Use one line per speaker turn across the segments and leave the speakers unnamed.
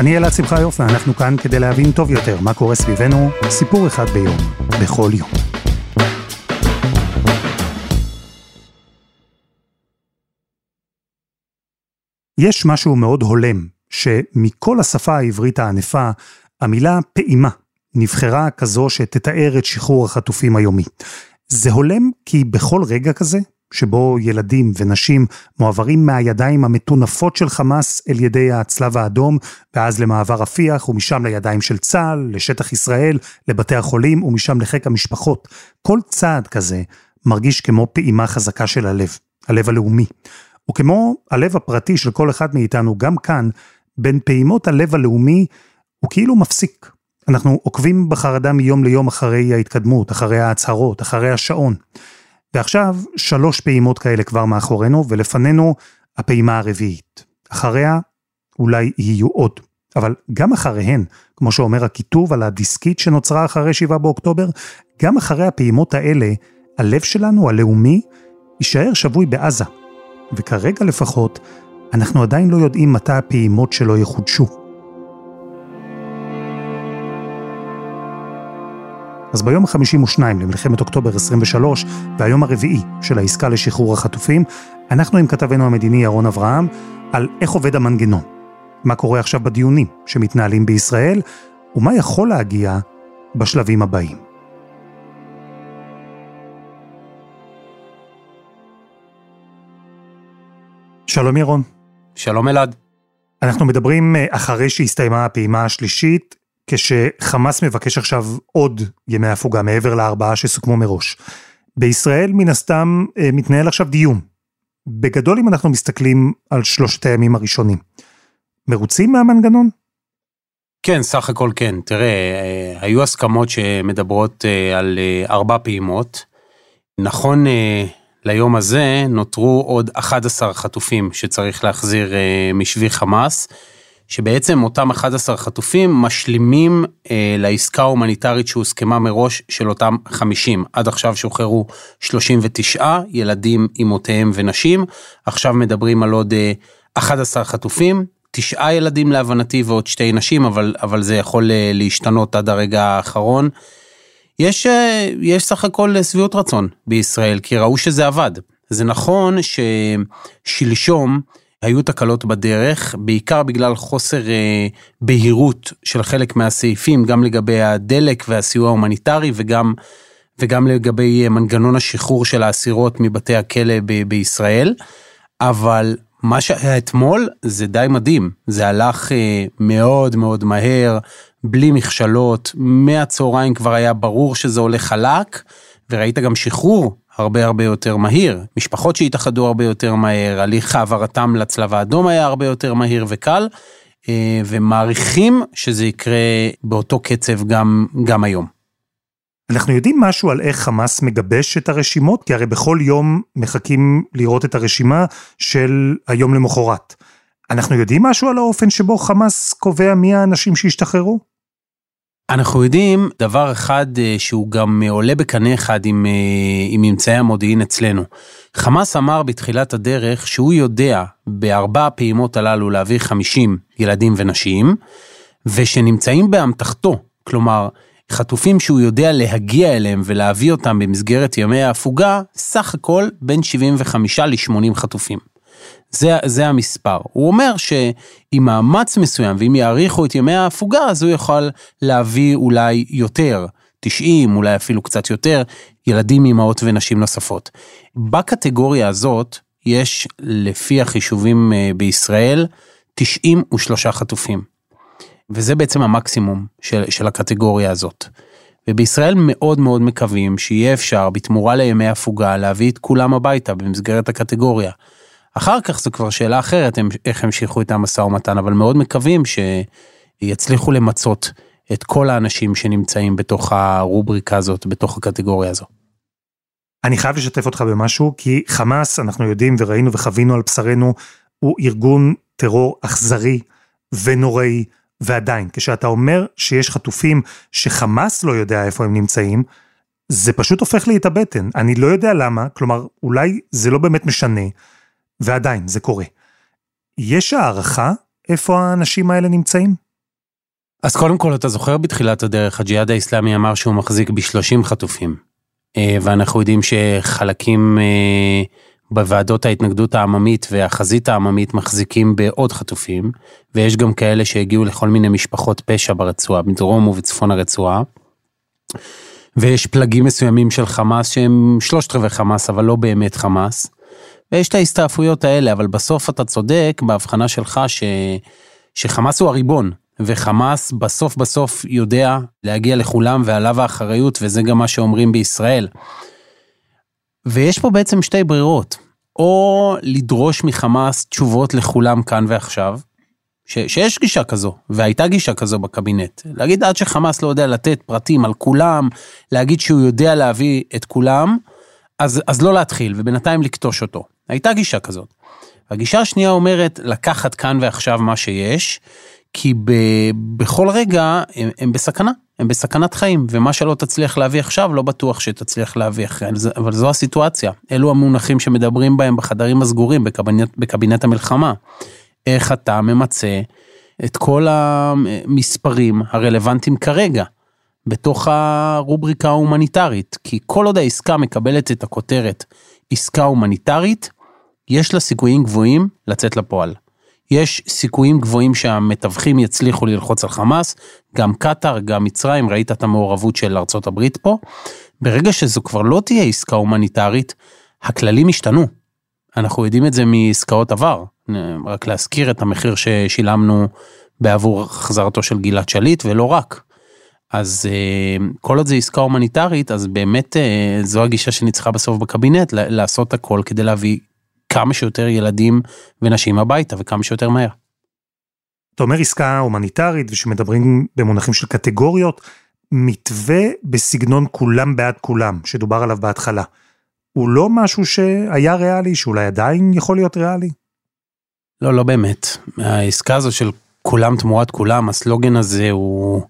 אני אלעד שמחיוף, ואנחנו כאן כדי להבין טוב יותר מה קורה סביבנו, סיפור אחד ביום, בכל יום. יש משהו מאוד הולם, שמכל השפה העברית הענפה, המילה פעימה נבחרה כזו שתתאר את שחרור החטופים היומי. זה הולם כי בכל רגע כזה, שבו ילדים ונשים מועברים מהידיים המטונפות של חמאס אל ידי הצלב האדום, ואז למעבר רפיח, ומשם לידיים של צה"ל, לשטח ישראל, לבתי החולים, ומשם לחיק המשפחות. כל צעד כזה מרגיש כמו פעימה חזקה של הלב, הלב הלאומי. וכמו הלב הפרטי של כל אחד מאיתנו, גם כאן, בין פעימות הלב הלאומי, הוא כאילו מפסיק. אנחנו עוקבים בחרדה מיום ליום אחרי ההתקדמות, אחרי ההצהרות, אחרי השעון. ועכשיו שלוש פעימות כאלה כבר מאחורינו, ולפנינו הפעימה הרביעית. אחריה אולי יהיו עוד. אבל גם אחריהן, כמו שאומר הכיתוב על הדיסקית שנוצרה אחרי 7 באוקטובר, גם אחרי הפעימות האלה, הלב שלנו, הלאומי, יישאר שבוי בעזה. וכרגע לפחות, אנחנו עדיין לא יודעים מתי הפעימות שלו יחודשו. אז ביום ה-52 למלחמת אוקטובר 23, והיום הרביעי של העסקה לשחרור החטופים, אנחנו עם כתבנו המדיני ירון אברהם על איך עובד המנגנון. מה קורה עכשיו בדיונים שמתנהלים בישראל, ומה יכול להגיע בשלבים הבאים. שלום ירון.
שלום אלעד.
אנחנו מדברים אה, אחרי שהסתיימה הפעימה השלישית, כשחמאס מבקש עכשיו עוד ימי הפוגה מעבר לארבעה שסוכמו מראש. בישראל מן הסתם אה, מתנהל עכשיו דיון. בגדול אם אנחנו מסתכלים על שלושת הימים הראשונים. מרוצים מהמנגנון?
כן, סך הכל כן. תראה, אה, היו הסכמות שמדברות אה, על ארבע פעימות. נכון ליום הזה נותרו עוד 11 חטופים שצריך להחזיר משבי חמאס. שבעצם אותם 11 חטופים משלימים אה, לעסקה ההומניטרית שהוסכמה מראש של אותם 50. עד עכשיו שוחררו 39 ילדים, אמותיהם ונשים, עכשיו מדברים על עוד אה, 11 חטופים, תשעה ילדים להבנתי ועוד שתי נשים, אבל, אבל זה יכול אה, להשתנות עד הרגע האחרון. יש, אה, יש סך הכל שביעות רצון בישראל, כי ראו שזה עבד. זה נכון ששלשום, היו תקלות בדרך, בעיקר בגלל חוסר אה, בהירות של חלק מהסעיפים, גם לגבי הדלק והסיוע ההומניטרי וגם, וגם לגבי אה, מנגנון השחרור של האסירות מבתי הכלא ב- בישראל. אבל מה שהיה אתמול זה די מדהים, זה הלך אה, מאוד מאוד מהר, בלי מכשלות, מהצהריים כבר היה ברור שזה הולך חלק, וראית גם שחרור הרבה הרבה יותר מהיר, משפחות שהתאחדו הרבה יותר מהר, הליך העברתם לצלב האדום היה הרבה יותר מהיר וקל, אה, ומעריכים שזה יקרה באותו קצב גם, גם היום.
אנחנו יודעים משהו על איך חמאס מגבש את הרשימות? כי הרי בכל יום מחכים לראות את הרשימה של היום למחרת. אנחנו יודעים משהו על האופן שבו חמאס קובע מי האנשים שהשתחררו?
אנחנו יודעים דבר אחד אה, שהוא גם אה, עולה בקנה אחד עם, אה, עם ממצאי המודיעין אצלנו. חמאס אמר בתחילת הדרך שהוא יודע בארבע הפעימות הללו להביא 50 ילדים ונשים, ושנמצאים באמתחתו, כלומר, חטופים שהוא יודע להגיע אליהם ולהביא אותם במסגרת ימי ההפוגה, סך הכל בין 75 ל-80 חטופים. זה, זה המספר. הוא אומר שעם מאמץ מסוים ואם יאריכו את ימי ההפוגה אז הוא יוכל להביא אולי יותר, 90 אולי אפילו קצת יותר, ילדים, אמהות ונשים נוספות. בקטגוריה הזאת יש לפי החישובים אה, בישראל 93 חטופים. וזה בעצם המקסימום של, של הקטגוריה הזאת. ובישראל מאוד מאוד מקווים שיהיה אפשר בתמורה לימי הפוגה להביא את כולם הביתה במסגרת הקטגוריה. אחר כך זו כבר שאלה אחרת, הם, איך המשיכו את המשא ומתן, אבל מאוד מקווים שיצליחו למצות את כל האנשים שנמצאים בתוך הרובריקה הזאת, בתוך הקטגוריה הזו.
אני חייב לשתף אותך במשהו, כי חמאס, אנחנו יודעים וראינו וחווינו על בשרנו, הוא ארגון טרור אכזרי ונוראי, ועדיין, כשאתה אומר שיש חטופים שחמאס לא יודע איפה הם נמצאים, זה פשוט הופך לי את הבטן. אני לא יודע למה, כלומר, אולי זה לא באמת משנה, ועדיין, זה קורה. יש הערכה איפה האנשים האלה נמצאים?
אז קודם כל, אתה זוכר בתחילת הדרך, הג'יהאד האיסלאמי אמר שהוא מחזיק ב-30 חטופים. אה, ואנחנו יודעים שחלקים אה, בוועדות ההתנגדות העממית והחזית העממית מחזיקים בעוד חטופים, ויש גם כאלה שהגיעו לכל מיני משפחות פשע ברצועה, בדרום ובצפון הרצועה. ויש פלגים מסוימים של חמאס שהם שלושת רבעי חמאס, אבל לא באמת חמאס. ויש את ההסתעפויות האלה, אבל בסוף אתה צודק בהבחנה שלך ש... שחמאס הוא הריבון, וחמאס בסוף בסוף יודע להגיע לכולם ועליו האחריות, וזה גם מה שאומרים בישראל. ויש פה בעצם שתי ברירות, או לדרוש מחמאס תשובות לכולם כאן ועכשיו, ש, שיש גישה כזו, והייתה גישה כזו בקבינט. להגיד עד שחמאס לא יודע לתת פרטים על כולם, להגיד שהוא יודע להביא את כולם, אז, אז לא להתחיל, ובינתיים לקטוש אותו. הייתה גישה כזאת. הגישה השנייה אומרת לקחת כאן ועכשיו מה שיש, כי ב, בכל רגע הם, הם בסכנה, הם בסכנת חיים, ומה שלא תצליח להביא עכשיו, לא בטוח שתצליח להביא אחרי, אבל זו הסיטואציה. אלו המונחים שמדברים בהם בחדרים הסגורים, בקבינט, בקבינט המלחמה. איך אתה ממצה את כל המספרים הרלוונטיים כרגע, בתוך הרובריקה ההומניטרית, כי כל עוד העסקה מקבלת את הכותרת עסקה הומניטרית, יש לה סיכויים גבוהים לצאת לפועל. יש סיכויים גבוהים שהמתווכים יצליחו ללחוץ על חמאס, גם קטאר, גם מצרים, ראית את המעורבות של ארצות הברית פה. ברגע שזו כבר לא תהיה עסקה הומניטרית, הכללים השתנו. אנחנו יודעים את זה מעסקאות עבר, רק להזכיר את המחיר ששילמנו בעבור החזרתו של גלעד שליט ולא רק. אז אה, כל עוד זה עסקה הומניטרית, אז באמת אה, זו הגישה שניצחה בסוף בקבינט, לעשות הכל כדי להביא כמה שיותר ילדים ונשים הביתה וכמה שיותר מהר.
אתה אומר עסקה הומניטרית ושמדברים במונחים של קטגוריות, מתווה בסגנון כולם בעד כולם, שדובר עליו בהתחלה. הוא לא משהו שהיה ריאלי, שאולי עדיין יכול להיות ריאלי?
לא, לא באמת. העסקה הזו של כולם תמורת כולם, הסלוגן הזה הוא,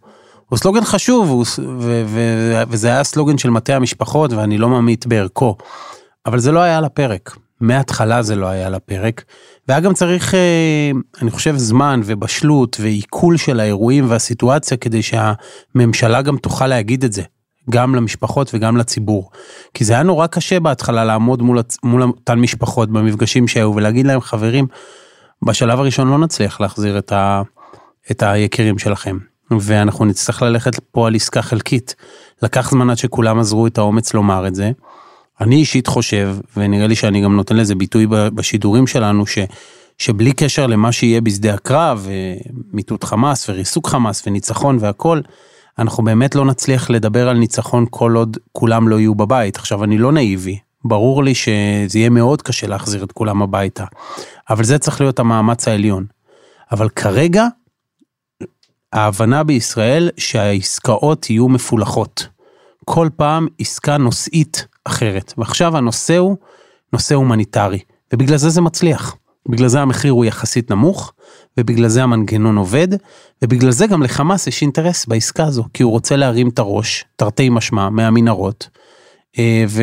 הוא סלוגן חשוב, הוא, ו, ו, וזה היה סלוגן של מטה המשפחות ואני לא ממעיט בערכו. אבל זה לא היה על הפרק. מההתחלה זה לא היה על הפרק. והיה גם צריך, אה, אני חושב, זמן ובשלות ועיכול של האירועים והסיטואציה כדי שהממשלה גם תוכל להגיד את זה. גם למשפחות וגם לציבור. כי זה היה נורא קשה בהתחלה לעמוד מול, מול אותן משפחות במפגשים שהיו ולהגיד להם חברים, בשלב הראשון לא נצליח להחזיר את, ה, את היקירים שלכם. ואנחנו נצטרך ללכת פה על עסקה חלקית. לקח זמן עד שכולם עזרו את האומץ לומר את זה. אני אישית חושב, ונראה לי שאני גם נותן לזה ביטוי בשידורים שלנו, ש, שבלי קשר למה שיהיה בשדה הקרב, מיטוט חמאס וריסוק חמאס וניצחון והכל, אנחנו באמת לא נצליח לדבר על ניצחון כל עוד כולם לא יהיו בבית. עכשיו, אני לא נאיבי, ברור לי שזה יהיה מאוד קשה להחזיר את כולם הביתה, אבל זה צריך להיות המאמץ העליון. אבל כרגע, ההבנה בישראל שהעסקאות יהיו מפולחות. כל פעם עסקה נושאית אחרת, ועכשיו הנושא הוא נושא הומניטרי, ובגלל זה זה מצליח. בגלל זה המחיר הוא יחסית נמוך, ובגלל זה המנגנון עובד, ובגלל זה גם לחמאס יש אינטרס בעסקה הזו, כי הוא רוצה להרים את הראש, תרתי משמע, מהמנהרות, אה, ו...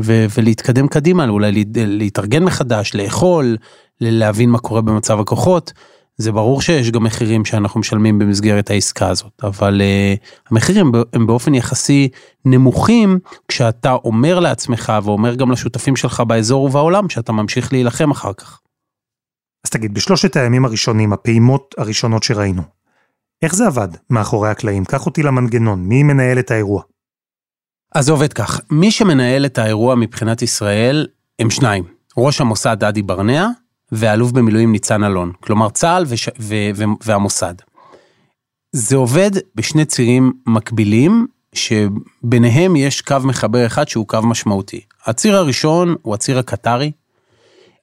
ו... ולהתקדם קדימה, אולי להתארגן מחדש, לאכול, להבין מה קורה במצב הכוחות. זה ברור שיש גם מחירים שאנחנו משלמים במסגרת העסקה הזאת, אבל uh, המחירים הם באופן יחסי נמוכים כשאתה אומר לעצמך ואומר גם לשותפים שלך באזור ובעולם שאתה ממשיך להילחם אחר כך.
אז תגיד, בשלושת הימים הראשונים, הפעימות הראשונות שראינו, איך זה עבד מאחורי הקלעים? קח אותי למנגנון, מי מנהל את האירוע?
אז זה עובד כך, מי שמנהל את האירוע מבחינת ישראל הם שניים, ראש המוסד דדי ברנע ואלוף במילואים ניצן אלון, כלומר צה"ל וש... ו... ו... והמוסד. זה עובד בשני צירים מקבילים, שביניהם יש קו מחבר אחד שהוא קו משמעותי. הציר הראשון הוא הציר הקטרי,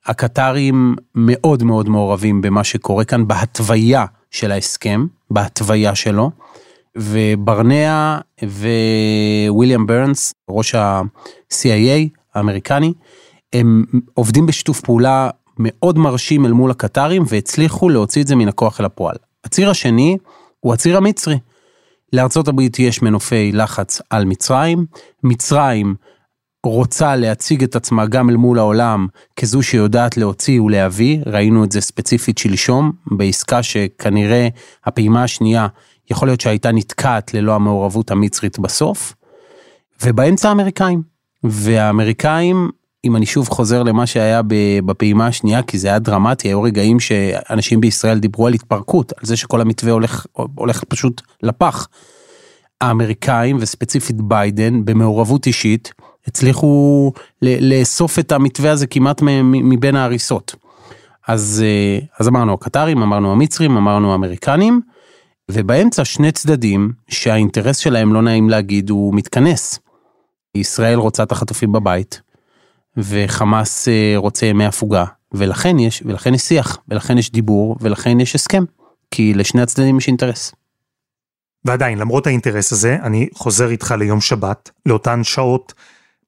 הקטרים מאוד מאוד מעורבים במה שקורה כאן, בהתוויה של ההסכם, בהתוויה שלו, וברנע וויליאם ברנס, ראש ה-CIA האמריקני, הם עובדים בשיתוף פעולה מאוד מרשים אל מול הקטרים והצליחו להוציא את זה מן הכוח אל הפועל. הציר השני הוא הציר המצרי. לארצות הברית יש מנופי לחץ על מצרים, מצרים רוצה להציג את עצמה גם אל מול העולם כזו שיודעת להוציא ולהביא, ראינו את זה ספציפית שלשום בעסקה שכנראה הפעימה השנייה יכול להיות שהייתה נתקעת ללא המעורבות המצרית בסוף, ובאמצע האמריקאים. והאמריקאים, אם אני שוב חוזר למה שהיה בפעימה השנייה, כי זה היה דרמטי, היו רגעים שאנשים בישראל דיברו על התפרקות, על זה שכל המתווה הולך, הולך פשוט לפח. האמריקאים וספציפית ביידן במעורבות אישית הצליחו לאסוף את המתווה הזה כמעט מבין ההריסות. אז, אה, אז אמרנו הקטרים, אמרנו המצרים, אמרנו האמריקנים, ובאמצע שני צדדים שהאינטרס שלהם לא נעים להגיד הוא מתכנס. ישראל רוצה את החטופים בבית, וחמאס אה, רוצה ימי הפוגה, ולכן יש, ולכן יש שיח, ולכן יש דיבור, ולכן יש הסכם, כי לשני הצדדים יש אינטרס.
ועדיין, למרות האינטרס הזה, אני חוזר איתך ליום שבת, לאותן שעות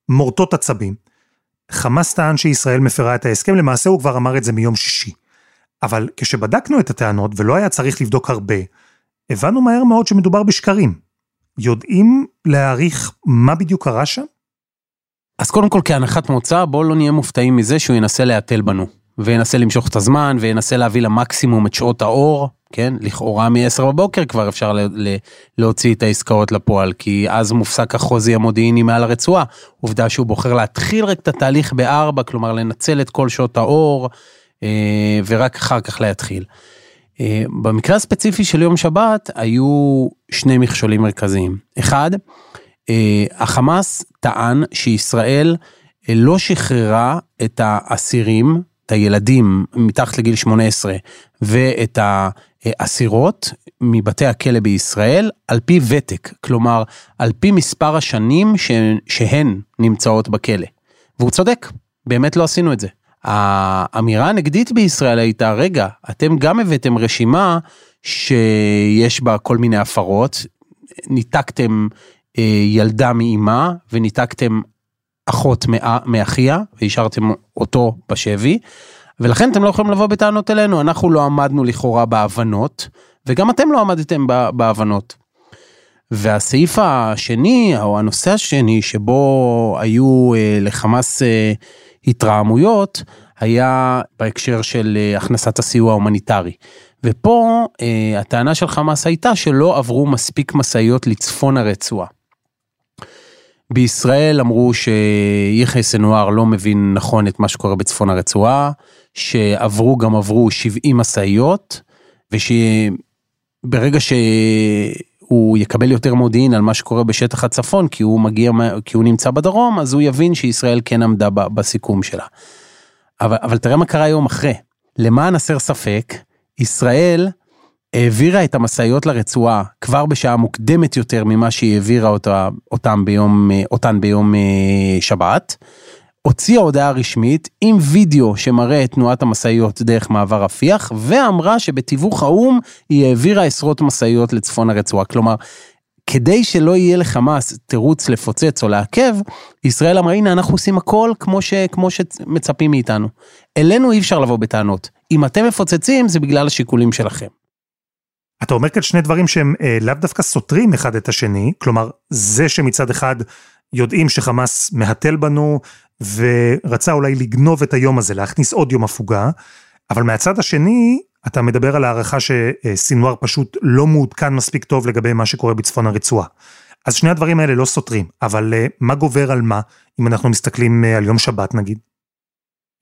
מורטות עצבים. חמאס טען שישראל מפרה את ההסכם, למעשה הוא כבר אמר את זה מיום שישי. אבל כשבדקנו את הטענות, ולא היה צריך לבדוק הרבה, הבנו מהר מאוד שמדובר בשקרים. יודעים להעריך מה בדיוק קרה שם?
אז קודם כל כהנחת מוצא, בואו לא נהיה מופתעים מזה שהוא ינסה להתל בנו. וינסה למשוך את הזמן, וינסה להביא למקסימום את שעות האור, כן? לכאורה מ-10 בבוקר כבר אפשר להוציא את העסקאות לפועל, כי אז מופסק החוזי המודיעיני מעל הרצועה. עובדה שהוא בוחר להתחיל רק את התהליך ב-4, כלומר לנצל את כל שעות האור, אה, ורק אחר כך להתחיל. אה, במקרה הספציפי של יום שבת היו שני מכשולים מרכזיים. אחד, החמאס טען שישראל לא שחררה את האסירים את הילדים מתחת לגיל 18 ואת האסירות מבתי הכלא בישראל על פי ותק, כלומר על פי מספר השנים ש... שהן נמצאות בכלא. והוא צודק, באמת לא עשינו את זה. האמירה הנגדית בישראל הייתה, רגע, אתם גם הבאתם רשימה שיש בה כל מיני הפרות, ניתקתם אה, ילדה מאימה וניתקתם אחות מאחיה והשארתם אותו בשבי, ולכן אתם לא יכולים לבוא בטענות אלינו, אנחנו לא עמדנו לכאורה בהבנות, וגם אתם לא עמדתם בהבנות. והסעיף השני, או הנושא השני, שבו היו אה, לחמאס אה, התרעמויות, היה בהקשר של אה, הכנסת הסיוע ההומניטרי. ופה אה, הטענה של חמאס הייתה שלא עברו מספיק משאיות לצפון הרצועה. בישראל אמרו שיחיא סנואר לא מבין נכון את מה שקורה בצפון הרצועה, שעברו גם עברו 70 משאיות, ושברגע שהוא יקבל יותר מודיעין על מה שקורה בשטח הצפון, כי הוא מגיע, כי הוא נמצא בדרום, אז הוא יבין שישראל כן עמדה בסיכום שלה. אבל, אבל תראה מה קרה יום אחרי. למען הסר ספק, ישראל העבירה את המשאיות לרצועה כבר בשעה מוקדמת יותר ממה שהיא העבירה אותה, אותם ביום, אותן ביום אה, שבת. הוציאה הודעה רשמית עם וידאו שמראה את תנועת המשאיות דרך מעבר רפיח, ואמרה שבתיווך האו"ם היא העבירה עשרות משאיות לצפון הרצועה. כלומר, כדי שלא יהיה לחמאס תירוץ לפוצץ או לעכב, ישראל אמרה הנה אנחנו עושים הכל כמו, ש, כמו שמצפים מאיתנו. אלינו אי אפשר לבוא בטענות. אם אתם מפוצצים זה בגלל השיקולים שלכם.
אתה אומר כאן שני דברים שהם אה, לאו דווקא סותרים אחד את השני, כלומר, זה שמצד אחד יודעים שחמאס מהתל בנו, ורצה אולי לגנוב את היום הזה, להכניס עוד יום הפוגה, אבל מהצד השני, אתה מדבר על הערכה שסינואר פשוט לא מעודכן מספיק טוב לגבי מה שקורה בצפון הרצועה. אז שני הדברים האלה לא סותרים, אבל אה, מה גובר על מה, אם אנחנו מסתכלים אה, על יום שבת נגיד?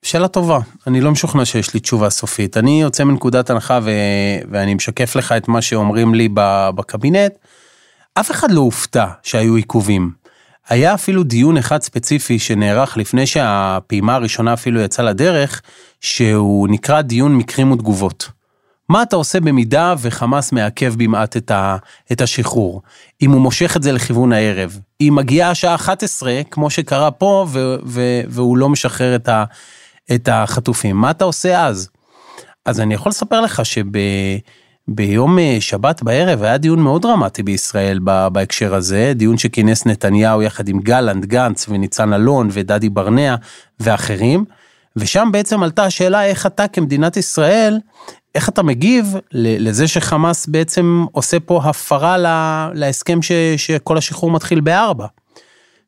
שאלה טובה, אני לא משוכנע שיש לי תשובה סופית. אני יוצא מנקודת הנחה ו... ואני משקף לך את מה שאומרים לי בקבינט. אף אחד לא הופתע שהיו עיכובים. היה אפילו דיון אחד ספציפי שנערך לפני שהפעימה הראשונה אפילו יצאה לדרך, שהוא נקרא דיון מקרים ותגובות. מה אתה עושה במידה וחמאס מעכב במעט את, ה, את השחרור? אם הוא מושך את זה לכיוון הערב, אם מגיעה השעה 11, כמו שקרה פה, ו, ו, והוא לא משחרר את, ה, את החטופים, מה אתה עושה אז? אז אני יכול לספר לך ביום אה, שבת בערב היה דיון מאוד דרמטי בישראל בהקשר הזה, דיון שכינס נתניהו יחד עם גלנט, גנץ וניצן אלון ודדי ברנע ואחרים, ושם בעצם עלתה השאלה איך אתה כמדינת ישראל, איך אתה מגיב לזה שחמאס בעצם עושה פה הפרה להסכם ש, שכל השחרור מתחיל בארבע.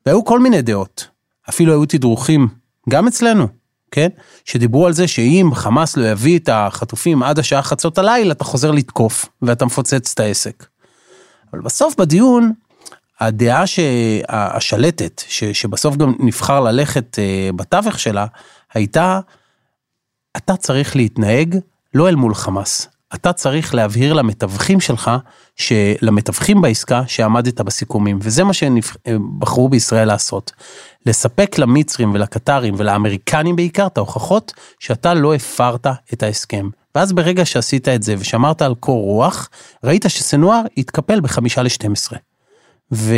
והיו כל מיני דעות, אפילו היו תדרוכים, גם אצלנו, כן? שדיברו על זה שאם חמאס לא יביא את החטופים עד השעה חצות הלילה, אתה חוזר לתקוף ואתה מפוצץ את העסק. אבל בסוף בדיון, הדעה השלטת, שבסוף גם נבחר ללכת אה, בתווך שלה, הייתה, אתה צריך להתנהג לא אל מול חמאס, אתה צריך להבהיר למתווכים שלך, למתווכים בעסקה שעמדת בסיכומים, וזה מה שהם בחרו בישראל לעשות. לספק למצרים ולקטרים ולאמריקנים בעיקר את ההוכחות שאתה לא הפרת את ההסכם. ואז ברגע שעשית את זה ושמרת על קור רוח, ראית שסנואר התקפל בחמישה לשתים עשרה. ו...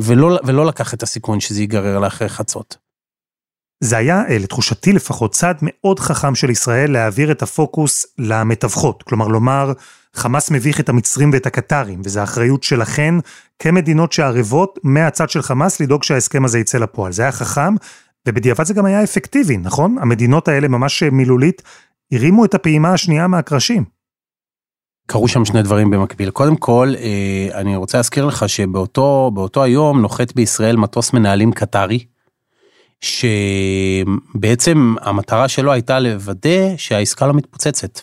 ולא, ולא לקח את הסיכון שזה ייגרר לאחרי חצות.
זה היה, אה, לתחושתי לפחות, צעד מאוד חכם של ישראל להעביר את הפוקוס למתווכות. כלומר, לומר, חמאס מביך את המצרים ואת הקטרים, וזו האחריות שלכן, כמדינות שערבות, מהצד של חמאס, לדאוג שההסכם הזה יצא לפועל. זה היה חכם, ובדיעבד זה גם היה אפקטיבי, נכון? המדינות האלה ממש מילולית הרימו את הפעימה השנייה מהקרשים.
קרו שם שני דברים במקביל. קודם כל, אה, אני רוצה להזכיר לך שבאותו היום נוחת בישראל מטוס מנהלים קטרי, שבעצם המטרה שלו הייתה לוודא שהעסקה לא מתפוצצת.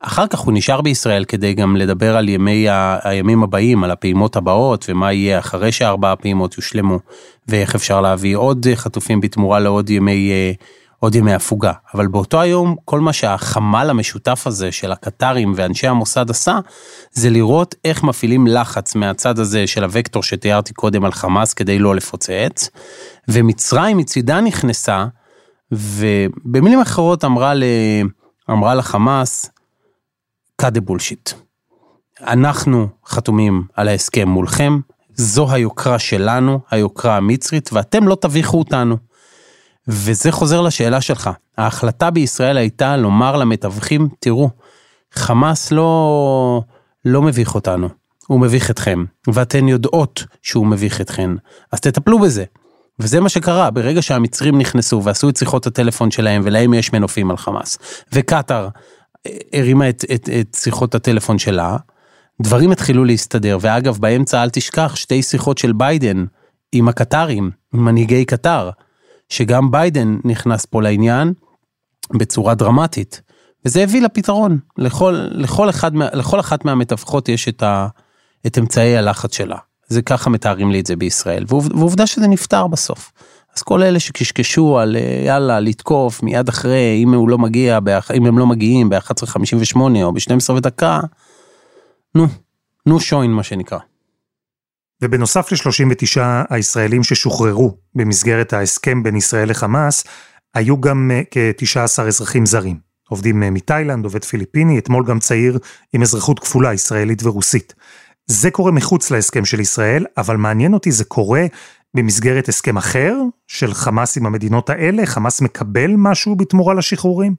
אחר כך הוא נשאר בישראל כדי גם לדבר על ימי ה... הימים הבאים, על הפעימות הבאות ומה יהיה אחרי שארבע הפעימות יושלמו ואיך אפשר להביא עוד חטופים בתמורה לעוד ימי אה, עוד ימי הפוגה. אבל באותו היום, כל מה שהחמ"ל המשותף הזה של הקטרים ואנשי המוסד עשה, זה לראות איך מפעילים לחץ מהצד הזה של הוקטור שתיארתי קודם על חמאס כדי לא לפוצץ, ומצרים מצידה נכנסה, ובמילים אחרות אמרה, ל... אמרה לחמאס, cut the bullshit. אנחנו חתומים על ההסכם מולכם, זו היוקרה שלנו, היוקרה המצרית, ואתם לא תביכו אותנו. וזה חוזר לשאלה שלך. ההחלטה בישראל הייתה לומר למתווכים, תראו, חמאס לא, לא מביך אותנו, הוא מביך אתכם, ואתן יודעות שהוא מביך אתכן, אז תטפלו בזה. וזה מה שקרה, ברגע שהמצרים נכנסו ועשו את שיחות הטלפון שלהם, ולהם יש מנופים על חמאס, וקטאר אה, הרימה את, את, את שיחות הטלפון שלה, דברים התחילו להסתדר, ואגב, באמצע אל תשכח שתי שיחות של ביידן עם הקטרים, עם מנהיגי קטר. שגם ביידן נכנס פה לעניין בצורה דרמטית. וזה הביא לפתרון, לכל, לכל, אחד, לכל אחת מהמתווכות יש את, ה, את אמצעי הלחץ שלה. זה ככה מתארים לי את זה בישראל, ועובדה שזה נפתר בסוף. אז כל אלה שקשקשו על יאללה לתקוף מיד אחרי אם הוא לא מגיע אם הם לא מגיעים ב-11:58 או ב-12 ודקה נו נו שוין מה שנקרא.
ובנוסף ל-39 הישראלים ששוחררו במסגרת ההסכם בין ישראל לחמאס, היו גם אה, כ-19 אזרחים זרים. עובדים אה, מתאילנד, עובד פיליפיני, אתמול גם צעיר עם אזרחות כפולה, ישראלית ורוסית. זה קורה מחוץ להסכם של ישראל, אבל מעניין אותי, זה קורה במסגרת הסכם אחר של חמאס עם המדינות האלה? חמאס מקבל משהו בתמורה לשחרורים?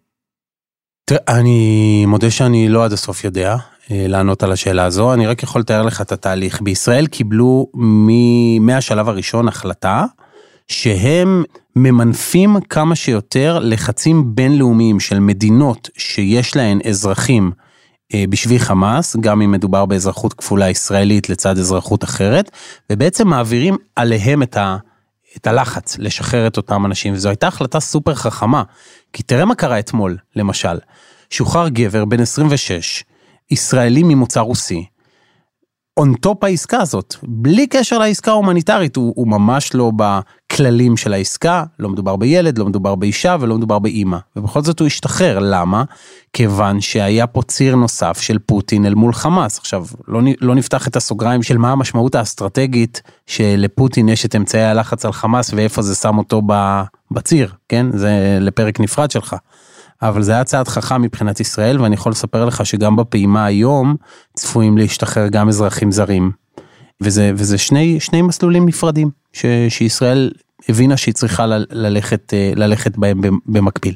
אני מודה שאני לא עד הסוף יודע. אה, לענות על השאלה הזו, אני רק יכול לתאר לך את התהליך. בישראל קיבלו מהשלב הראשון החלטה שהם ממנפים כמה שיותר לחצים בינלאומיים של מדינות שיש להן אזרחים אה, בשביל חמאס, גם אם מדובר באזרחות כפולה ישראלית לצד אזרחות אחרת, ובעצם מעבירים עליהם את, ה, את הלחץ לשחרר את אותם אנשים, וזו הייתה החלטה סופר חכמה, כי תראה מה קרה אתמול, למשל, שוחרר גבר בן 26, ישראלי ממוצא רוסי, on top העסקה הזאת, בלי קשר לעסקה ההומניטרית, הוא, הוא ממש לא בכללים של העסקה, לא מדובר בילד, לא מדובר באישה ולא מדובר באימא. ובכל זאת הוא השתחרר, למה? כיוון שהיה פה ציר נוסף של פוטין אל מול חמאס. עכשיו, לא, לא נפתח את הסוגריים של מה המשמעות האסטרטגית שלפוטין יש את אמצעי הלחץ על חמאס ואיפה זה שם אותו בציר, כן? זה לפרק נפרד שלך. אבל זה היה צעד חכם מבחינת ישראל, ואני יכול לספר לך שגם בפעימה היום צפויים להשתחרר גם אזרחים זרים. וזה, וזה שני, שני מסלולים נפרדים, ש, שישראל הבינה שהיא צריכה ל, ללכת, אה, ללכת בהם במקביל.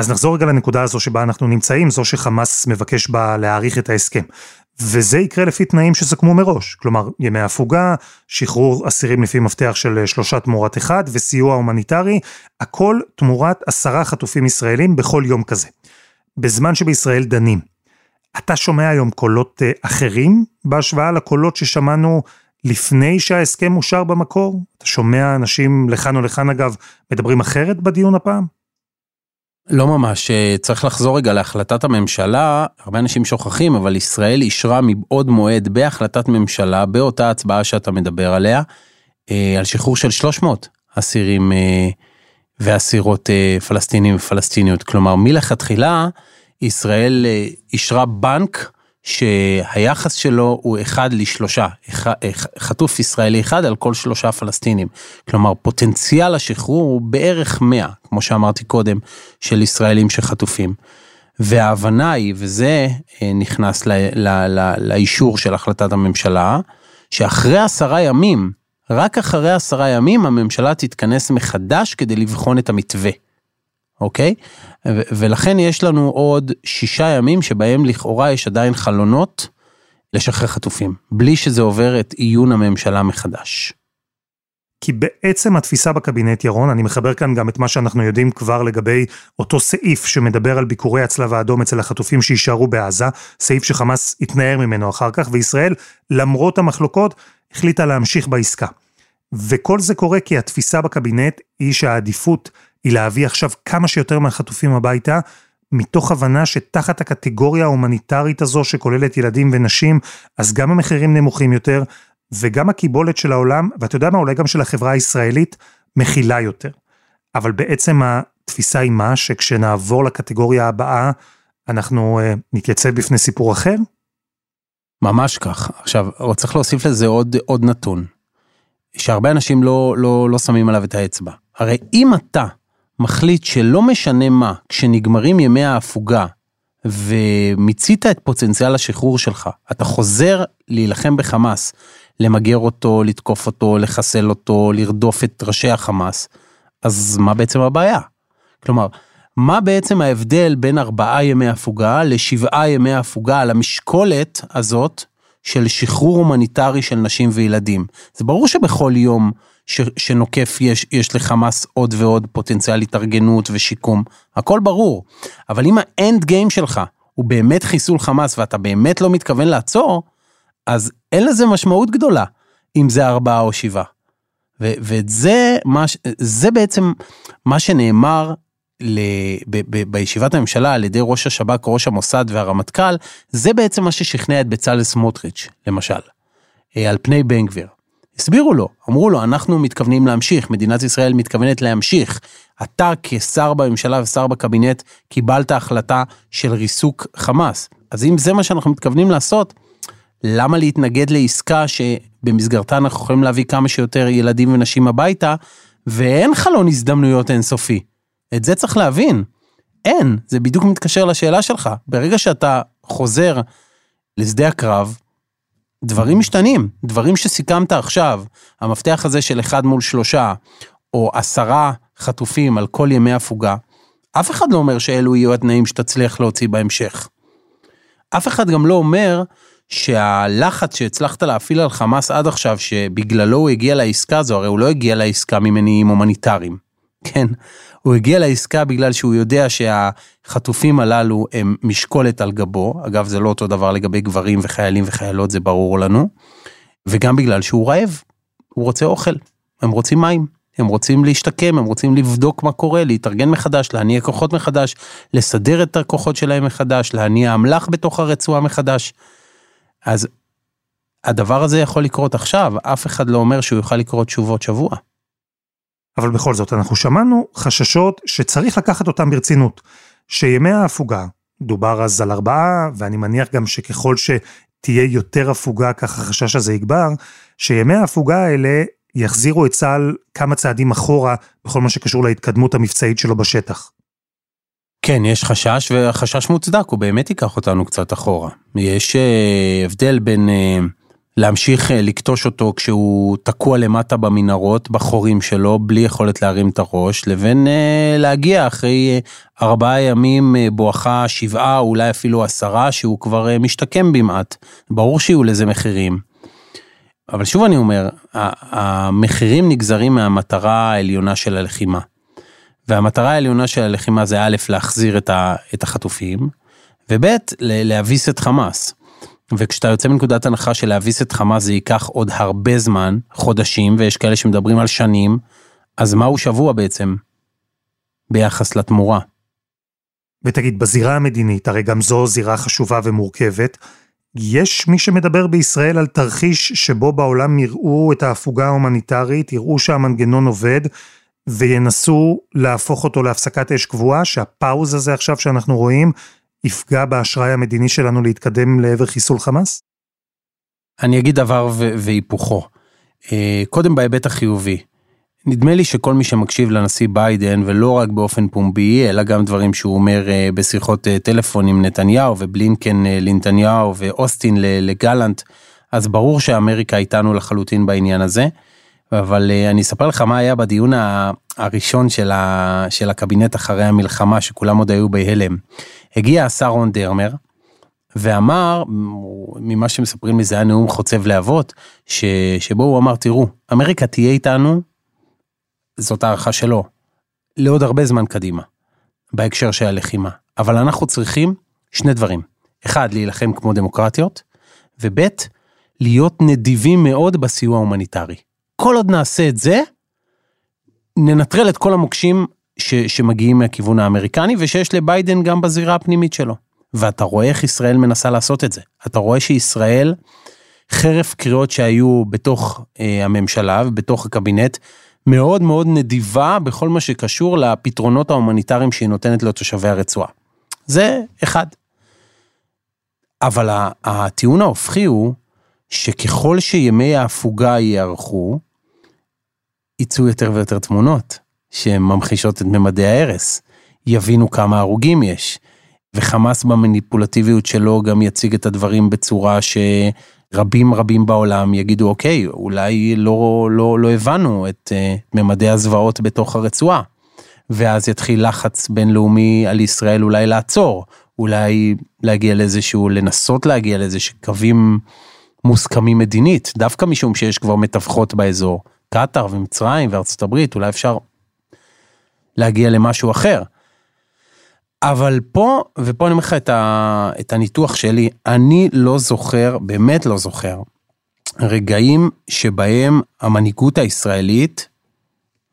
אז נחזור רגע לנקודה הזו שבה אנחנו נמצאים, זו שחמאס מבקש בה להאריך את ההסכם. וזה יקרה לפי תנאים שסוכמו מראש, כלומר ימי הפוגה, שחרור אסירים לפי מפתח של שלושה תמורת אחד וסיוע הומניטרי, הכל תמורת עשרה חטופים ישראלים בכל יום כזה. בזמן שבישראל דנים. אתה שומע היום קולות אה, אחרים בהשוואה לקולות ששמענו לפני שההסכם אושר במקור? אתה שומע אנשים לכאן או לכאן אגב מדברים אחרת בדיון הפעם?
לא ממש, אה, צריך לחזור רגע להחלטת הממשלה, הרבה אנשים שוכחים, אבל ישראל אישרה מבעוד מועד בהחלטת ממשלה, באותה הצבעה שאתה מדבר עליה, אה, על שחרור של 300 אסירים ואסירות פלסטינים ופלסטיניות. כלומר, מלכתחילה, ישראל אישרה בנק שהיחס שלו הוא אחד לשלושה, חטוף ישראלי אחד על כל שלושה פלסטינים. כלומר פוטנציאל השחרור הוא בערך 100, כמו שאמרתי קודם, של ישראלים שחטופים. וההבנה היא, וזה אה, נכנס ל, ל, ל, לאישור של החלטת הממשלה, שאחרי עשרה ימים, רק אחרי עשרה ימים הממשלה תתכנס מחדש כדי לבחון את המתווה. אוקיי? ולכן יש לנו עוד שישה ימים שבהם לכאורה יש עדיין חלונות לשחרר חטופים, בלי שזה עובר את עיון הממשלה מחדש.
כי בעצם התפיסה בקבינט, ירון, אני מחבר כאן גם את מה שאנחנו יודעים כבר לגבי אותו סעיף שמדבר על ביקורי הצלב האדום אצל החטופים שיישארו בעזה, סעיף שחמאס התנער ממנו אחר כך, וישראל, למרות המחלוקות, החליטה להמשיך בעסקה. וכל זה קורה כי התפיסה בקבינט היא שהעדיפות היא להביא עכשיו כמה שיותר מהחטופים הביתה, מתוך הבנה שתחת הקטגוריה ההומניטרית הזו שכוללת ילדים ונשים, אז גם המחירים נמוכים יותר, וגם הקיבולת של העולם, ואתה יודע מה, אולי גם של החברה הישראלית, מכילה יותר. אבל בעצם התפיסה היא מה, שכשנעבור לקטגוריה הבאה, אנחנו uh, נתייצב בפני סיפור אחר?
ממש כך. עכשיו, צריך להוסיף לזה עוד, עוד נתון, שהרבה אנשים לא, לא, לא שמים עליו את האצבע. הרי אם אתה מחליט שלא משנה מה, כשנגמרים ימי ההפוגה ומיצית את פוטנציאל השחרור שלך, אתה חוזר להילחם בחמאס, למגר אותו, לתקוף אותו, לחסל אותו, לרדוף את ראשי החמאס, אז מה בעצם הבעיה? כלומר, מה בעצם ההבדל בין ארבעה ימי הפוגה לשבעה ימי הפוגה על המשקולת הזאת של שחרור הומניטרי של נשים וילדים? זה ברור שבכל יום ש, שנוקף יש, יש לחמאס עוד ועוד פוטנציאל התארגנות ושיקום, הכל ברור. אבל אם האנד גיים שלך הוא באמת חיסול חמאס ואתה באמת לא מתכוון לעצור, אז אין לזה משמעות גדולה אם זה ארבעה או שבעה. וזה מה, זה בעצם מה שנאמר ל, ב, ב, בישיבת הממשלה על ידי ראש השב"כ, ראש המוסד והרמטכ"ל, זה בעצם מה ששכנע את בצלאל סמוטריץ', למשל, אה, על פני בן גביר. הסבירו לו, אמרו לו, אנחנו מתכוונים להמשיך, מדינת ישראל מתכוונת להמשיך. אתה כשר בממשלה ושר בקבינט קיבלת החלטה של ריסוק חמאס. אז אם זה מה שאנחנו מתכוונים לעשות, למה להתנגד לעסקה שבמסגרתה אנחנו יכולים להביא כמה שיותר ילדים ונשים הביתה, ואין חלון הזדמנויות אינסופי. את זה צריך להבין. אין, זה בדיוק מתקשר לשאלה שלך. ברגע שאתה חוזר לשדה הקרב, דברים משתנים, דברים שסיכמת עכשיו, המפתח הזה של אחד מול שלושה, או עשרה חטופים על כל ימי הפוגה, אף אחד לא אומר שאלו יהיו התנאים שתצליח להוציא בהמשך. אף אחד גם לא אומר שהלחץ שהצלחת להפעיל על חמאס עד עכשיו, שבגללו הוא הגיע לעסקה הזו, הרי הוא לא הגיע לעסקה ממניעים הומניטריים. כן, הוא הגיע לעסקה בגלל שהוא יודע שהחטופים הללו הם משקולת על גבו, אגב זה לא אותו דבר לגבי גברים וחיילים וחיילות, זה ברור לנו, וגם בגלל שהוא רעב, הוא רוצה אוכל, הם רוצים מים, הם רוצים להשתקם, הם רוצים לבדוק מה קורה, להתארגן מחדש, להניע כוחות מחדש, לסדר את הכוחות שלהם מחדש, להניע אמל"ח בתוך הרצועה מחדש. אז הדבר הזה יכול לקרות עכשיו, אף אחד לא אומר שהוא יוכל לקרות שוב עוד שבוע.
אבל בכל זאת, אנחנו שמענו חששות שצריך לקחת אותם ברצינות. שימי ההפוגה, דובר אז על ארבעה, ואני מניח גם שככל שתהיה יותר הפוגה, כך החשש הזה יגבר, שימי ההפוגה האלה יחזירו את צה"ל כמה צעדים אחורה בכל מה שקשור להתקדמות המבצעית שלו בשטח.
כן, יש חשש, והחשש מוצדק, הוא באמת ייקח אותנו קצת אחורה. יש uh, הבדל בין uh, להמשיך אה, לקטוש אותו כשהוא תקוע למטה במנהרות, בחורים שלו, בלי יכולת להרים את הראש, לבין אה, להגיע אחרי ארבעה ימים בואכה שבעה, אולי אפילו עשרה, שהוא כבר משתקם במעט. ברור שיהיו לזה מחירים. אבל שוב אני אומר, המחירים נגזרים מהמטרה העליונה של הלחימה. והמטרה העליונה של הלחימה זה א', להחזיר את החטופים, וב', להביס את חמאס. וכשאתה יוצא מנקודת הנחה של להביס את חמאס זה ייקח עוד הרבה זמן, חודשים, ויש כאלה שמדברים על שנים, אז מהו שבוע בעצם ביחס לתמורה?
ותגיד, בזירה המדינית, הרי גם זו זירה חשובה ומורכבת, יש מי שמדבר בישראל על תרחיש שבו בעולם יראו את ההפוגה ההומניטרית, יראו שהמנגנון עובד, וינסו להפוך אותו להפסקת אש קבועה, שהפאוז הזה עכשיו שאנחנו רואים, יפגע באשראי המדיני שלנו להתקדם לעבר חיסול חמאס?
אני אגיד דבר והיפוכו. אה, קודם בהיבט החיובי. נדמה לי שכל מי שמקשיב לנשיא ביידן ולא רק באופן פומבי אלא גם דברים שהוא אומר אה, בשיחות אה, טלפון עם נתניהו ובלינקן לנתניהו ואוסטין לגלנט אז ברור שאמריקה איתנו לחלוטין בעניין הזה. אבל אני אספר לך מה היה בדיון הראשון של, ה, של הקבינט אחרי המלחמה שכולם עוד היו בהלם. הגיע השר רון דרמר, ואמר, ממה שמספרים לי זה היה נאום חוצב להבות, ש, שבו הוא אמר, תראו, אמריקה תהיה איתנו, זאת הערכה שלו, לעוד הרבה זמן קדימה, בהקשר של הלחימה. אבל אנחנו צריכים שני דברים. אחד, להילחם כמו דמוקרטיות, וב', להיות נדיבים מאוד בסיוע ההומניטרי. כל עוד נעשה את זה, ננטרל את כל המוקשים ש, שמגיעים מהכיוון האמריקני ושיש לביידן גם בזירה הפנימית שלו. ואתה רואה איך ישראל מנסה לעשות את זה. אתה רואה שישראל, חרף קריאות שהיו בתוך אה, הממשלה ובתוך הקבינט, מאוד מאוד נדיבה בכל מה שקשור לפתרונות ההומניטריים שהיא נותנת לתושבי הרצועה. זה אחד. אבל הטיעון ההופכי הוא שככל שימי ההפוגה ייארכו, יצאו יותר ויותר תמונות. שממחישות את ממדי ההרס, יבינו כמה הרוגים יש. וחמאס במניפולטיביות שלו גם יציג את הדברים בצורה שרבים רבים בעולם יגידו אוקיי אולי לא לא לא הבנו את uh, ממדי הזוועות בתוך הרצועה. ואז יתחיל לחץ בינלאומי על ישראל אולי לעצור אולי להגיע לאיזשהו לנסות להגיע לאיזה שקווים מוסכמים מדינית דווקא משום שיש כבר מתווכות באזור קטאר ומצרים וארצות הברית אולי אפשר להגיע למשהו אחר. אבל פה, ופה אני אומר לך את, את הניתוח שלי, אני לא זוכר, באמת לא זוכר, רגעים שבהם המנהיגות הישראלית,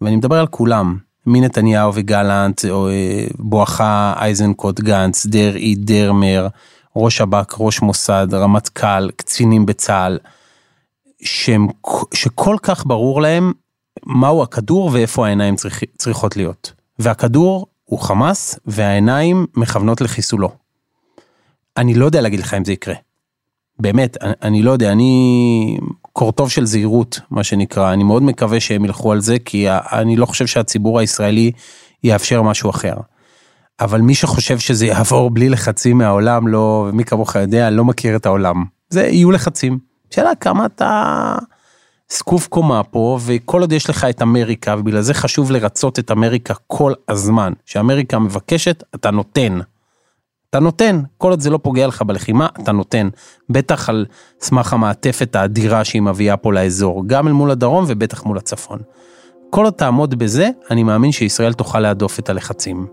ואני מדבר על כולם, מנתניהו וגלנט, אה, בואכה אייזנקוט גנץ, דרעי, דרמר, ראש שב"כ, ראש מוסד, רמטכ"ל, קצינים בצה"ל, שהם, שכל כך ברור להם מהו הכדור ואיפה העיניים צריך, צריכות להיות. והכדור הוא חמאס והעיניים מכוונות לחיסולו. אני לא יודע להגיד לך אם זה יקרה. באמת, אני, אני לא יודע, אני קורטוב של זהירות, מה שנקרא, אני מאוד מקווה שהם ילכו על זה, כי אני לא חושב שהציבור הישראלי יאפשר משהו אחר. אבל מי שחושב שזה יעבור בלי לחצים מהעולם, לא, ומי כמוך יודע, לא מכיר את העולם. זה יהיו לחצים. שאלה כמה אתה... זקוף קומה פה וכל עוד יש לך את אמריקה ובגלל זה חשוב לרצות את אמריקה כל הזמן שאמריקה מבקשת אתה נותן. אתה נותן כל עוד זה לא פוגע לך בלחימה אתה נותן בטח על סמך המעטפת האדירה שהיא מביאה פה לאזור גם אל מול הדרום ובטח מול הצפון. כל עוד תעמוד בזה אני מאמין שישראל תוכל להדוף את הלחצים.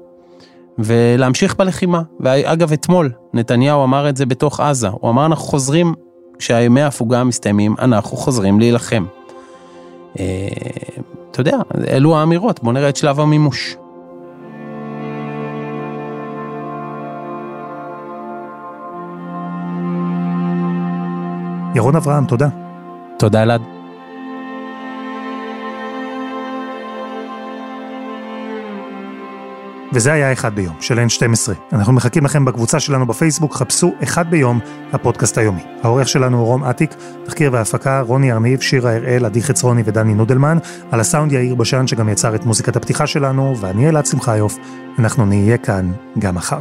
ולהמשיך בלחימה ואגב אתמול נתניהו אמר את זה בתוך עזה הוא אמר אנחנו חוזרים כשהימי ההפוגה מסתיימים, אנחנו חוזרים להילחם. אה, אתה יודע, אלו האמירות, בוא נראה את שלב המימוש.
ירון אברהם, תודה.
תודה אלעד.
וזה היה אחד ביום של N12. אנחנו מחכים לכם בקבוצה שלנו בפייסבוק, חפשו אחד ביום, הפודקאסט היומי. העורך שלנו הוא רום אטיק, תחקיר והפקה רוני ארניב, שירה הראל, עדי חצרוני ודני נודלמן, על הסאונד יאיר בשן שגם יצר את מוזיקת הפתיחה שלנו, ואני אלעד שמחיוף, אנחנו נהיה כאן גם מחר.